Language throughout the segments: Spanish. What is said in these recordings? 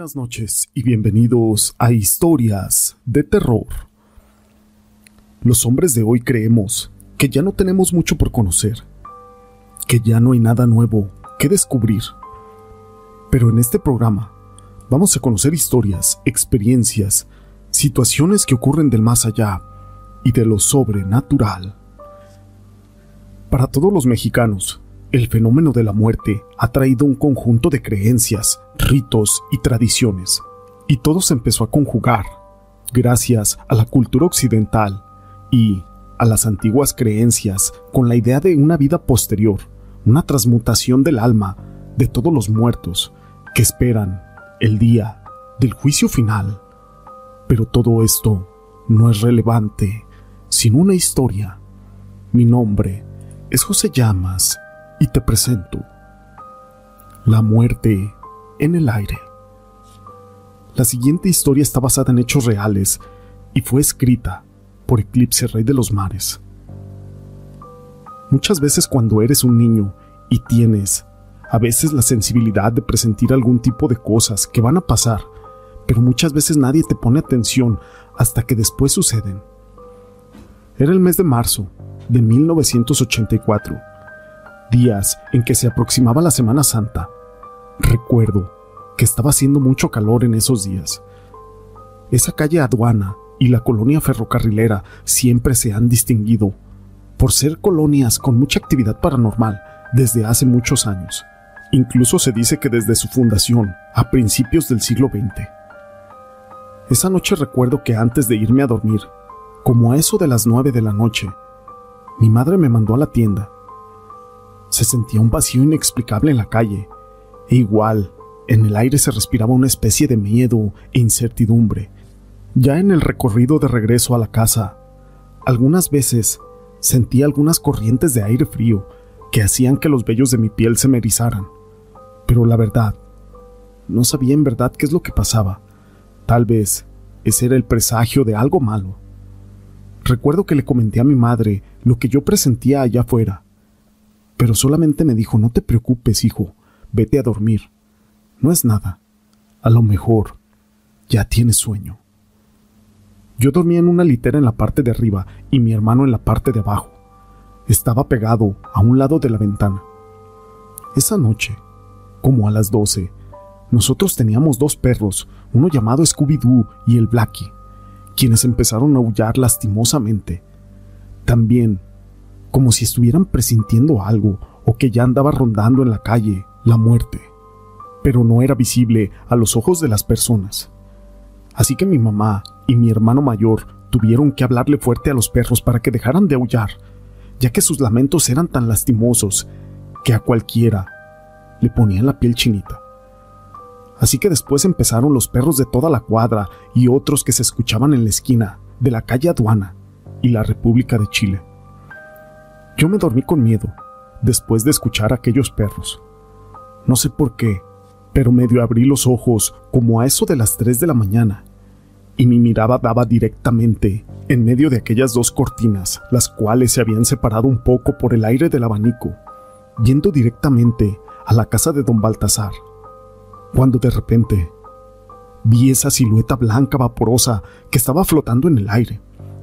Buenas noches y bienvenidos a Historias de Terror. Los hombres de hoy creemos que ya no tenemos mucho por conocer, que ya no hay nada nuevo que descubrir. Pero en este programa vamos a conocer historias, experiencias, situaciones que ocurren del más allá y de lo sobrenatural. Para todos los mexicanos, el fenómeno de la muerte ha traído un conjunto de creencias, ritos y tradiciones, y todo se empezó a conjugar gracias a la cultura occidental y a las antiguas creencias con la idea de una vida posterior, una transmutación del alma de todos los muertos que esperan el día del juicio final. Pero todo esto no es relevante sin una historia. Mi nombre es José Llamas y te presento La muerte en el aire. La siguiente historia está basada en hechos reales y fue escrita por Eclipse Rey de los Mares. Muchas veces cuando eres un niño y tienes a veces la sensibilidad de presentir algún tipo de cosas que van a pasar, pero muchas veces nadie te pone atención hasta que después suceden. Era el mes de marzo de 1984 días en que se aproximaba la Semana Santa. Recuerdo que estaba haciendo mucho calor en esos días. Esa calle aduana y la colonia ferrocarrilera siempre se han distinguido por ser colonias con mucha actividad paranormal desde hace muchos años. Incluso se dice que desde su fundación, a principios del siglo XX. Esa noche recuerdo que antes de irme a dormir, como a eso de las nueve de la noche, mi madre me mandó a la tienda se sentía un vacío inexplicable en la calle, e igual, en el aire se respiraba una especie de miedo e incertidumbre. Ya en el recorrido de regreso a la casa, algunas veces sentía algunas corrientes de aire frío que hacían que los vellos de mi piel se me erizaran. Pero la verdad, no sabía en verdad qué es lo que pasaba. Tal vez ese era el presagio de algo malo. Recuerdo que le comenté a mi madre lo que yo presentía allá afuera, pero solamente me dijo, no te preocupes, hijo, vete a dormir. No es nada. A lo mejor ya tienes sueño. Yo dormía en una litera en la parte de arriba y mi hermano en la parte de abajo. Estaba pegado a un lado de la ventana. Esa noche, como a las doce, nosotros teníamos dos perros, uno llamado Scooby-Doo y el Blackie, quienes empezaron a aullar lastimosamente. También como si estuvieran presintiendo algo o que ya andaba rondando en la calle la muerte, pero no era visible a los ojos de las personas. Así que mi mamá y mi hermano mayor tuvieron que hablarle fuerte a los perros para que dejaran de aullar, ya que sus lamentos eran tan lastimosos que a cualquiera le ponían la piel chinita. Así que después empezaron los perros de toda la cuadra y otros que se escuchaban en la esquina de la calle Aduana y la República de Chile. Yo me dormí con miedo, después de escuchar a aquellos perros. No sé por qué, pero medio abrí los ojos como a eso de las 3 de la mañana, y mi mirada daba directamente en medio de aquellas dos cortinas, las cuales se habían separado un poco por el aire del abanico, yendo directamente a la casa de don Baltasar, cuando de repente vi esa silueta blanca vaporosa que estaba flotando en el aire,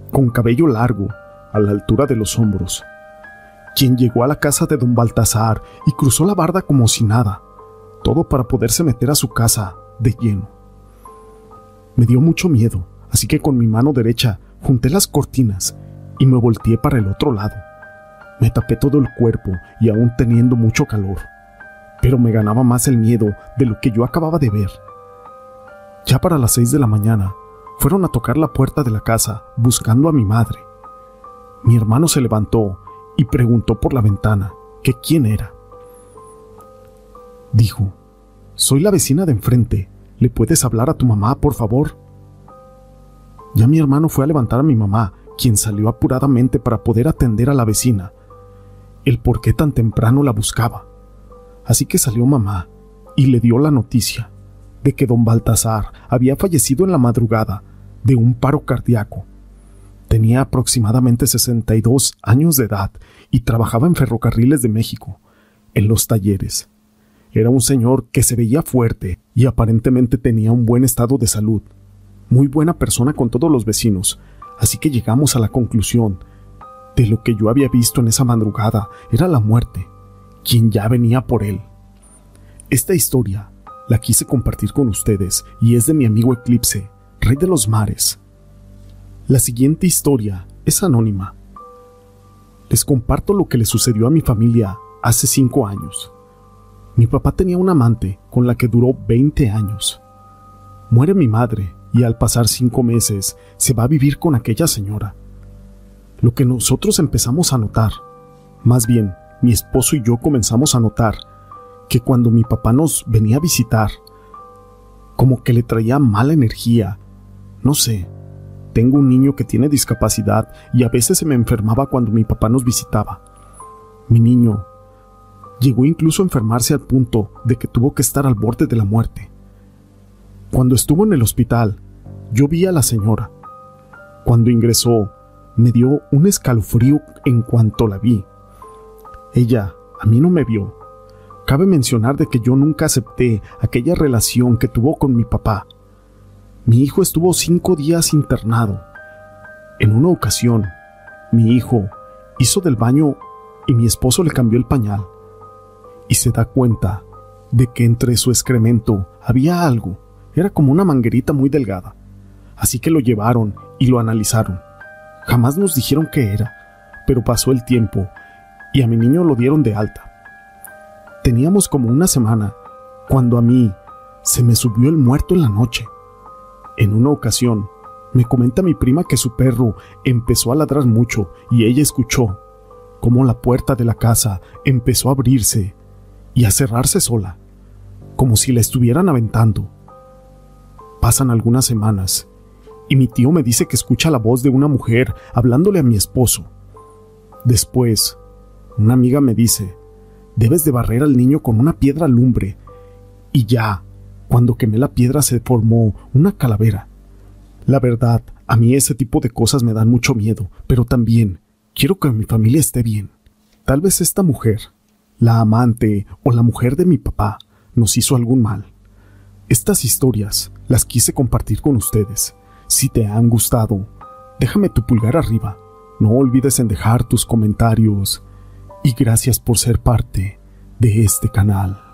con cabello largo a la altura de los hombros quien llegó a la casa de don Baltasar y cruzó la barda como si nada, todo para poderse meter a su casa de lleno. Me dio mucho miedo, así que con mi mano derecha junté las cortinas y me volteé para el otro lado. Me tapé todo el cuerpo y aún teniendo mucho calor, pero me ganaba más el miedo de lo que yo acababa de ver. Ya para las seis de la mañana, fueron a tocar la puerta de la casa buscando a mi madre. Mi hermano se levantó y preguntó por la ventana que quién era. Dijo, soy la vecina de enfrente. ¿Le puedes hablar a tu mamá, por favor? Ya mi hermano fue a levantar a mi mamá, quien salió apuradamente para poder atender a la vecina. El por qué tan temprano la buscaba. Así que salió mamá y le dio la noticia de que don Baltasar había fallecido en la madrugada de un paro cardíaco Tenía aproximadamente 62 años de edad y trabajaba en ferrocarriles de México, en los talleres. Era un señor que se veía fuerte y aparentemente tenía un buen estado de salud. Muy buena persona con todos los vecinos, así que llegamos a la conclusión de lo que yo había visto en esa madrugada era la muerte, quien ya venía por él. Esta historia la quise compartir con ustedes y es de mi amigo Eclipse, rey de los mares. La siguiente historia es anónima. Les comparto lo que le sucedió a mi familia hace cinco años. Mi papá tenía una amante con la que duró 20 años. Muere mi madre y al pasar cinco meses se va a vivir con aquella señora. Lo que nosotros empezamos a notar, más bien mi esposo y yo comenzamos a notar, que cuando mi papá nos venía a visitar, como que le traía mala energía, no sé, tengo un niño que tiene discapacidad y a veces se me enfermaba cuando mi papá nos visitaba. Mi niño Llegó incluso a enfermarse al punto de que tuvo que estar al borde de la muerte. Cuando estuvo en el hospital, yo vi a la señora. Cuando ingresó, me dio un escalofrío en cuanto la vi. Ella a mí no me vio. Cabe mencionar de que yo nunca acepté aquella relación que tuvo con mi papá. Mi hijo estuvo cinco días internado. En una ocasión, mi hijo hizo del baño y mi esposo le cambió el pañal y se da cuenta de que entre su excremento había algo. Era como una manguerita muy delgada. Así que lo llevaron y lo analizaron. Jamás nos dijeron qué era, pero pasó el tiempo y a mi niño lo dieron de alta. Teníamos como una semana cuando a mí se me subió el muerto en la noche. En una ocasión, me comenta mi prima que su perro empezó a ladrar mucho y ella escuchó cómo la puerta de la casa empezó a abrirse y a cerrarse sola, como si la estuvieran aventando. Pasan algunas semanas y mi tío me dice que escucha la voz de una mujer hablándole a mi esposo. Después, una amiga me dice, debes de barrer al niño con una piedra lumbre. Y ya, cuando quemé la piedra se formó una calavera. La verdad, a mí ese tipo de cosas me dan mucho miedo, pero también quiero que mi familia esté bien. Tal vez esta mujer la amante o la mujer de mi papá nos hizo algún mal. Estas historias las quise compartir con ustedes. Si te han gustado, déjame tu pulgar arriba. No olvides en dejar tus comentarios. Y gracias por ser parte de este canal.